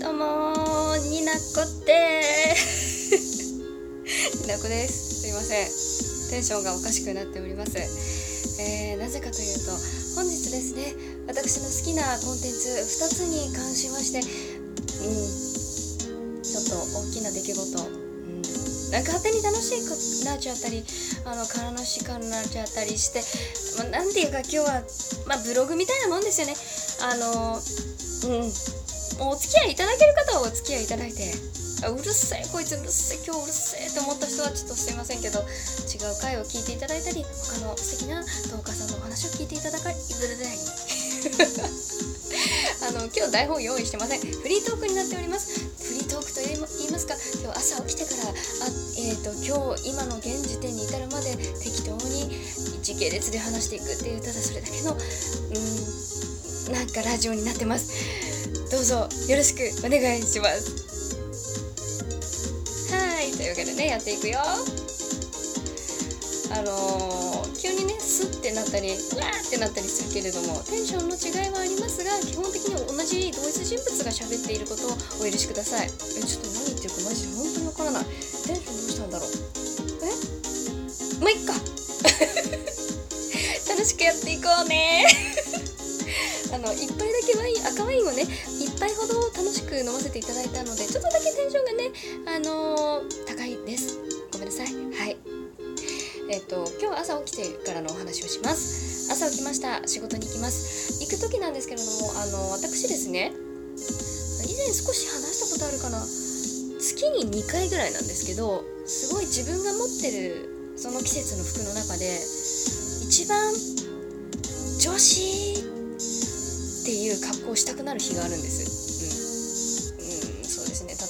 どうもになこです になこです。すいません。テンションがおかしくなっております。えー、なぜかというと本日ですね私の好きなコンテンツ2つに関しましてうんちょっと大きな出来事うんなんか勝手に楽しくなっちゃったりあの悲しくなっちゃったりして、まあ、なんていうか今日は、まあ、ブログみたいなもんですよね。あのうんお付き合いいただける方はお付き合いいただいて。あうるせえこいつうるせえ。今日うるせえ。って思った人はちょっとすいませんけど違う回を聞いていただいたり他の素敵なトーカーさんのお話を聞いていただかりずるないあの今日台本用意してません。フリートークになっております。フリートークと言いますか今日朝起きてからあえーと、今日今の現時点に至るまで適当に時系列で話していくっていうただそれだけのうんなんかラジオになってます。どうぞよろしくお願いします。はいというわけでねやっていくよ。あのー、急にねスッてなったりうわーってなったりするけれどもテンションの違いはありますが基本的に同じ同一人物が喋っていることをお許しください。えちょっと何言ってるかマジで本当にわからない。テンションどうしたんだろう。え？もういっか。楽しくやっていこうね。あの1杯だけワイン赤ワインをね杯ほど楽しく飲ませていただいたのでちょっとだけテンションがねあのー、高いです。ごめんなさい。はい。えっ、と今日朝起きてからのお話をします。朝起きました。仕事に行きます。行く時なんですけれどもあの私ですね以前少し話したことあるかな。月に2回ぐらいなんですけどすごい自分が持ってるその季節の服の中で一番女子っていう格好をしたくなる日があるんです、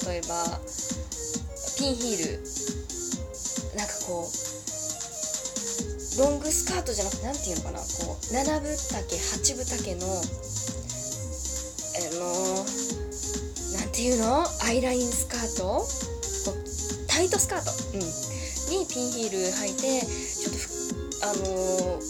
例えばピンヒール。なんかこうロングスカートじゃなくて何て言うのかな。こう7分丈8分丈のあの何て言うの？アイラインスカート？タイトスカート、うん、にピンヒール履いてちょっとあの、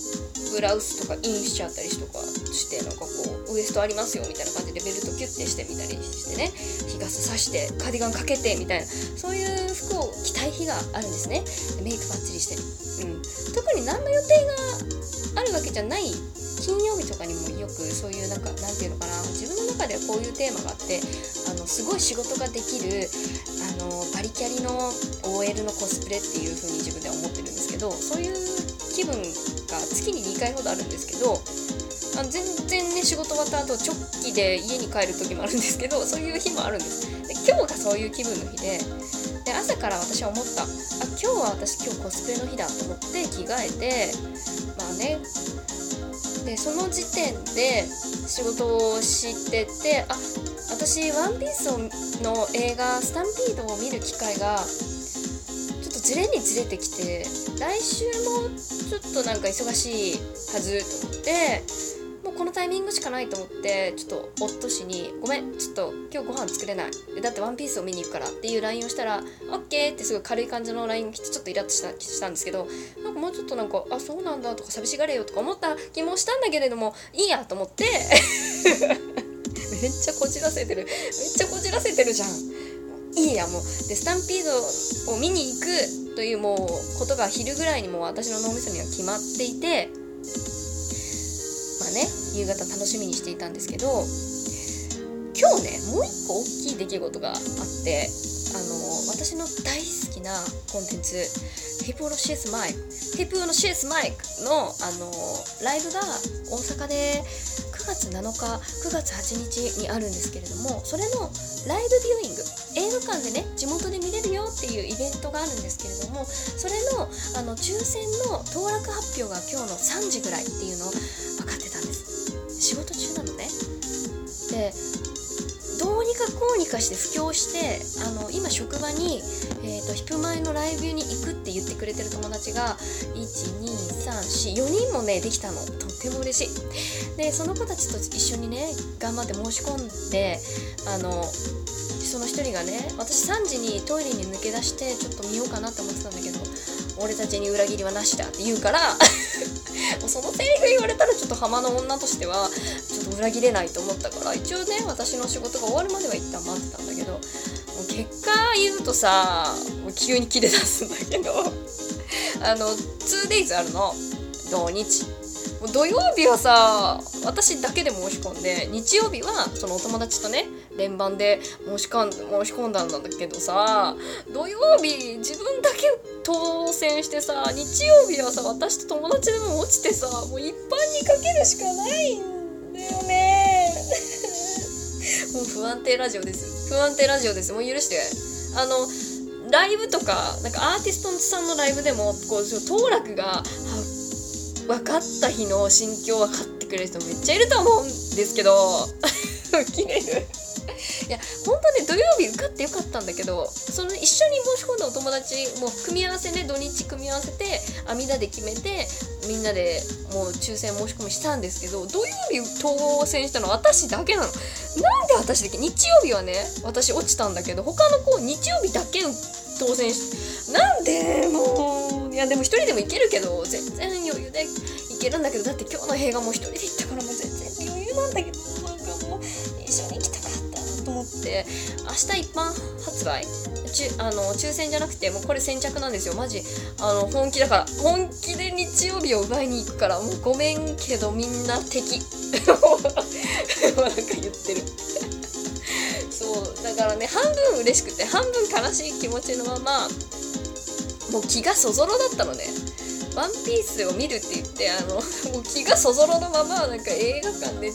ブラウスとかインしちゃったりとか。してなんかこうウエストありますよみたいな感じでベルトキュッてしてみたりしてね日傘さしてカーディガンかけてみたいなそういう服を着たい日があるんですね。メイクバッチリして、うん、特に何の予定があるわけじゃない金曜日とかにもよくそういうなんかなんていうのかな自分の中ではこういうテーマがあってあのすごい仕事ができるあのバリキャリの OL のコスプレっていう風に自分では思ってるんですけどそういう気分が月に2回ほどあるんですけどあ全然ね仕事終わった後直帰で家に帰る時もあるんですけど そういう日もあるんです。で今日がそういう気分の日でで朝から私は思った。あ今日は私今日コスプレの日だと思って着替えてまあね。でその時点で仕事をしててあ私「ワンピースの映画「スタンピード」を見る機会がちょっとずれにずれてきて来週もちょっとなんか忙しいはずと思ってこのタイミングしかないと思ってちょっと夫氏に「ごめんちょっと今日ご飯作れない。だってワンピースを見に行くから」っていう LINE をしたら「OK」ってすごい軽い感じの LINE が来てちょっとイラッとしたしたんですけどなんかもうちょっとなんか「あそうなんだ」とか寂しがれよとか思った気もしたんだけれどもいいやと思ってめっちゃこじらせてる。めっちゃこじらせてるじゃん。いいやもう。でスタンピードを見に行くというもうことが昼ぐらいにも私の脳みそには決まっていて夕方楽しみにしていたんですけど今日ねもう一個大きい出来事があってあの私の大好きなコンテンツヒプロシエスマイクヒプロシエスマイクのあのライブが大阪で9月7日9月8日にあるんですけれどもそれのライブビューイング映画館でね地元で見れるよっていうイベントがあるんですけれどもそれのあの抽選の当落発表が今日の3時ぐらいっていうのを分かって仕事中なのね。でどうにかこうにかして布教してあの今職場に、えーと、ヒップ前のライブに行くって言ってくれてる友達が12344人もねできたの。とっても嬉しい。でその子たちと一緒にね頑張って申し込んであのその1人がね私3時にトイレに抜け出してちょっと見ようかなって思ってたんだけど俺たちに裏切りはなしだって言うから もうそのセリフ言われたらちょっと浜の女としてはちょっと裏切れないと思ったから一応ね私の仕事が終わるまでは一旦待ってたんだけどもう結果言うとさもう急に切れ出すんだけど あの 2days あるの。土日。もう土曜日はさ私だけで申し込んで日曜日はそのお友達とね連番で申し込ん申し込んだんだけどさ土曜日自分だけ当選してさ日曜日はさ私と友達でも落ちてさもう一般にかけるしかないんだよね。もう不安定ラジオです。不安定ラジオです。もう許して。あのライブとかなんかアーティストさんのライブでもこう当落が分かった日の心境分かってくれる人めっちゃいると思うんですけど。切れるいや本当ね土曜日受かってよかったんだけどその一緒に申し込んだお友達も組み合わせね土日組み合わせて阿弥陀で決めてみんなでもう抽選申し込みしたんですけど土曜日当選したの私だけなの。なんで私だけ？日曜日はね私落ちたんだけど他の子日曜日だけ当選しなんでもう。いやでも一人でも行けるけど全然余裕で行けるんだけどだって今日の映画も一人で行ったからもう全然余裕なんだけどなんかもう一緒に行きたかったと思って明日一般発売。ちあの抽選じゃなくてもうこれ先着なんですよ。マジあの本気だから本気で日曜日を奪いに行くからもうごめんけどみんな敵。なんか言ってる。そうだからね半分嬉しくて半分悲しい気持ちのままもう気がそぞろだったのね。ワンピースを見るって言ってあの もう気がそぞろのままなんか映画館で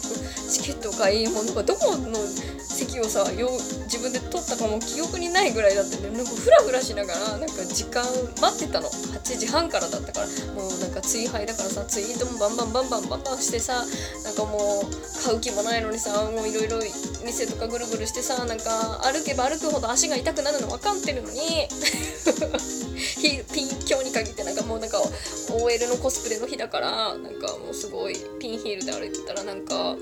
チケットを買いもうなんかどこの席をさよ自分で取ったかも記憶にないぐらいだったんでなんかフラフラしながらなんか時間待ってたの8時半からだったからもうなんか追廃だからさツイートもバンバンバンバンバンバンしてさなんかもう買う気もないのにさもういろいろ店とかぐるぐるしてさなんか歩けば歩くほど足が痛くなるの分かってるのにピン今日に限ってなんかもうなんか OL のコスプレの日だからなんかもうすごいピンヒールで歩いてたらなんか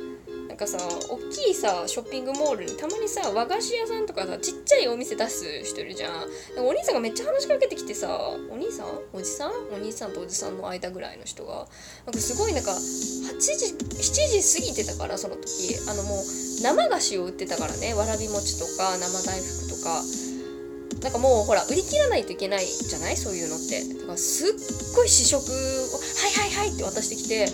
なんかさ大きいさショッピングモールにたまにさ和菓子屋さんとかさちっちゃいお店出す人いるじゃん。お兄さんがめっちゃ話しかけてきてさお兄さんおじさんお兄さんとおじさんの間ぐらいの人がなんかすごいなんか8時7時過ぎてたからその時。あのもう生菓子を売ってたからね。わらび餅とか生大福とか。なんかもうほら売り切らないといけないじゃない？そういうのって。だからすっごい試食を「はいはいはい」って渡してきて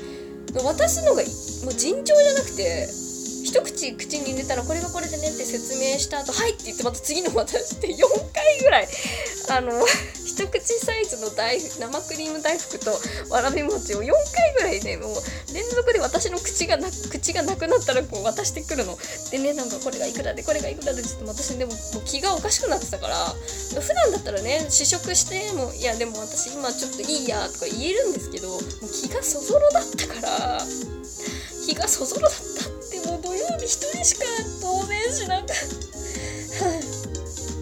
渡すのがもう尋常じゃなくて一口口に入れたらこれがこれでねって説明した後はいって言ってまた次の渡して4回ぐらいあの 一口サイズの大生クリーム大福とわらび餅を4回ぐらいねもう連続で私の口がな口がなくなったらこう渡してくるの。でねなんかこれがいくらでこれがいくらでってって私でももう気がおかしくなってたから普段だったらね試食してもいやでも私今ちょっといいやとか言えるんですけどもう気がそぞろだったから気がそぞろだったもう土曜日1人しか当選しなかった。っ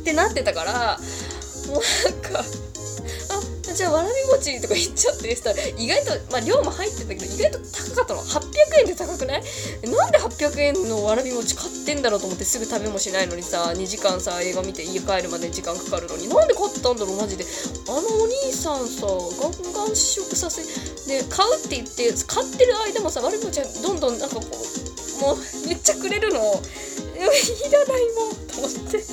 てなってたからもうなんかあじゃあわらび餅とか言っちゃってしたら意外とまあ量も入ってたけど意外と高かったの。800円で高くない？なんで800円のわらび餅買ってんだろうと思ってすぐ食べもしないのにさ2時間さ映画見て家帰るまで時間かかるのに。なんで買ったんだろうマジで。あのお兄さんさガンガン試食させで買うって言って買ってる間もさわらび餅どんどんなんかこうもうめっちゃくれるの。いらないもんと思って。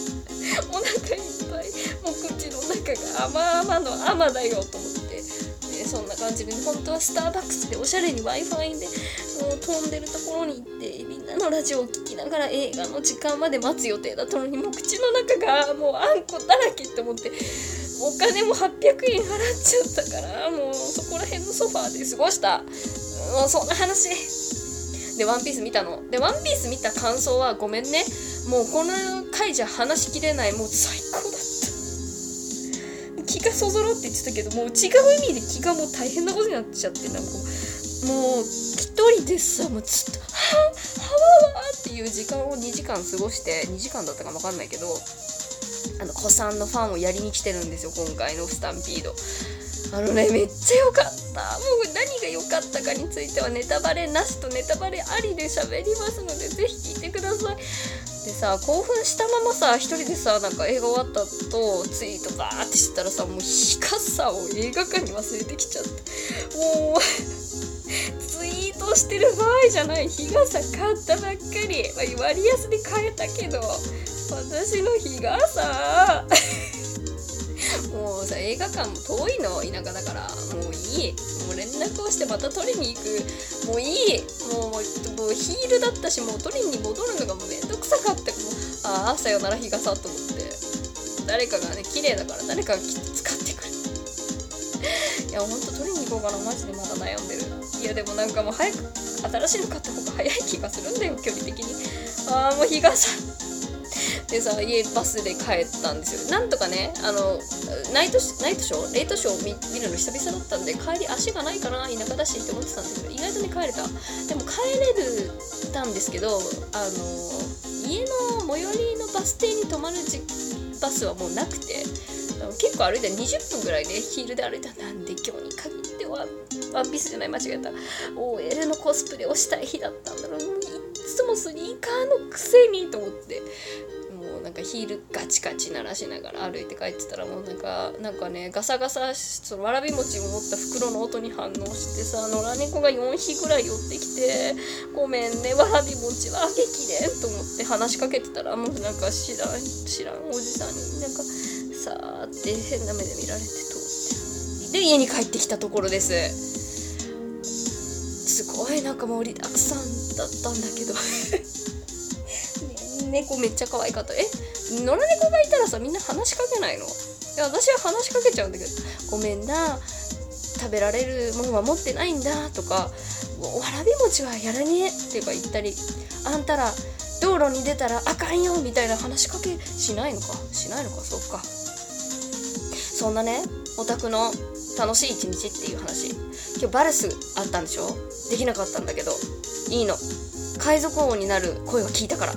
お腹いっぱい。もう口の中が甘々の甘だよと思って。でそんな感じ。で、本当はスターバックスでおしゃれに w i f i でもう飛んでるところに行ってみんなのラジオを聴きながら映画の時間まで待つ予定だったのにもう口の中がもうあんこだらけって思ってお金も800円払っちゃったからもうそこら辺のソファーで過ごした。もうそんな話。で、ワンピース見たの。で、ワンピース見た感想は、ごめんね。もうこの回じゃ話しきれない。もう最高だった。気がそぞろって言ってたけど、もう違う意味で気がもう大変なことになっちゃって、なんかもう、一人でさ、もうずっと、は、はわわっていう時間を2時間過ごして、2時間だったかわかんないけど、あの、子さんのファンをやりに来てるんですよ、今回のスタンピード。あのねめっちゃ良かった。もう何が良かったかについてはネタバレなしとネタバレありで喋りますのでぜひ聞いてください。でさ興奮したままさ一人でさなんか映画終わった後ツイートバーってしてたらさもう日傘を映画館に忘れてきちゃって。もうツイートしてる場合じゃない。日傘買ったばっかり、まあ、割安で買えたけど私の日傘。さ映画館も遠いの田舎だから。もういい。もう連絡をしてまた取りに行く。もういい。もうもうヒールだったしもう取りに戻るのがもうめんどくさかった。もうああさよなら日傘と思って。誰かがね綺麗だから誰かがきっと使ってくる。いやほんと取りに行こうかな。マジでまだ悩んでる。いやでもなんかもう早く新しいの買った方が早い気がするんだよ距離的に。ああもう日傘。でさ家バスで帰ったんですよ。なんとかねあのナイトナイトショー？レイトショーを見見るの久々だったんで帰り足がないかな田舎だしって思ってたんですけど意外とね帰れた。でも帰れるたんですけどあの家の最寄りのバス停に止まるじバスはもうなくて結構歩いたら20分ぐらいで、ね、ヒールで歩いたなんで今日に限ってはワンピースじゃない間違えた。OL のコスプレをしたい日だったんだろう。いつもスニーカーのくせにと思って。なんかヒールガチガチ鳴らしながら歩いて帰ってたらもうなんかなんかねガサガサそのわらび餅を持った袋の音に反応してさ野良猫が4匹ぐらい寄ってきて「ごめんねわらび餅は激励」と思って話しかけてたらもうなんか知らん知らんおじさんになんかさーって変な目で見られて通って。で家に帰ってきたところです。すごいなんか盛りだくさんだったんだけど。猫めっちゃ可愛かった。え野良猫がいたらさみんな話しかけないの？いや私は話しかけちゃうんだけどごめんな食べられるものは持ってないんだとかわらび餅はやらねえってか言ったりあんたら道路に出たらあかんよみたいな話しかけしないのか？しないのか？そっか。そんなねオタクの楽しい一日っていう話。今日バルスあったんでしょ？できなかったんだけどいいの。海賊王になる声を聞いたから。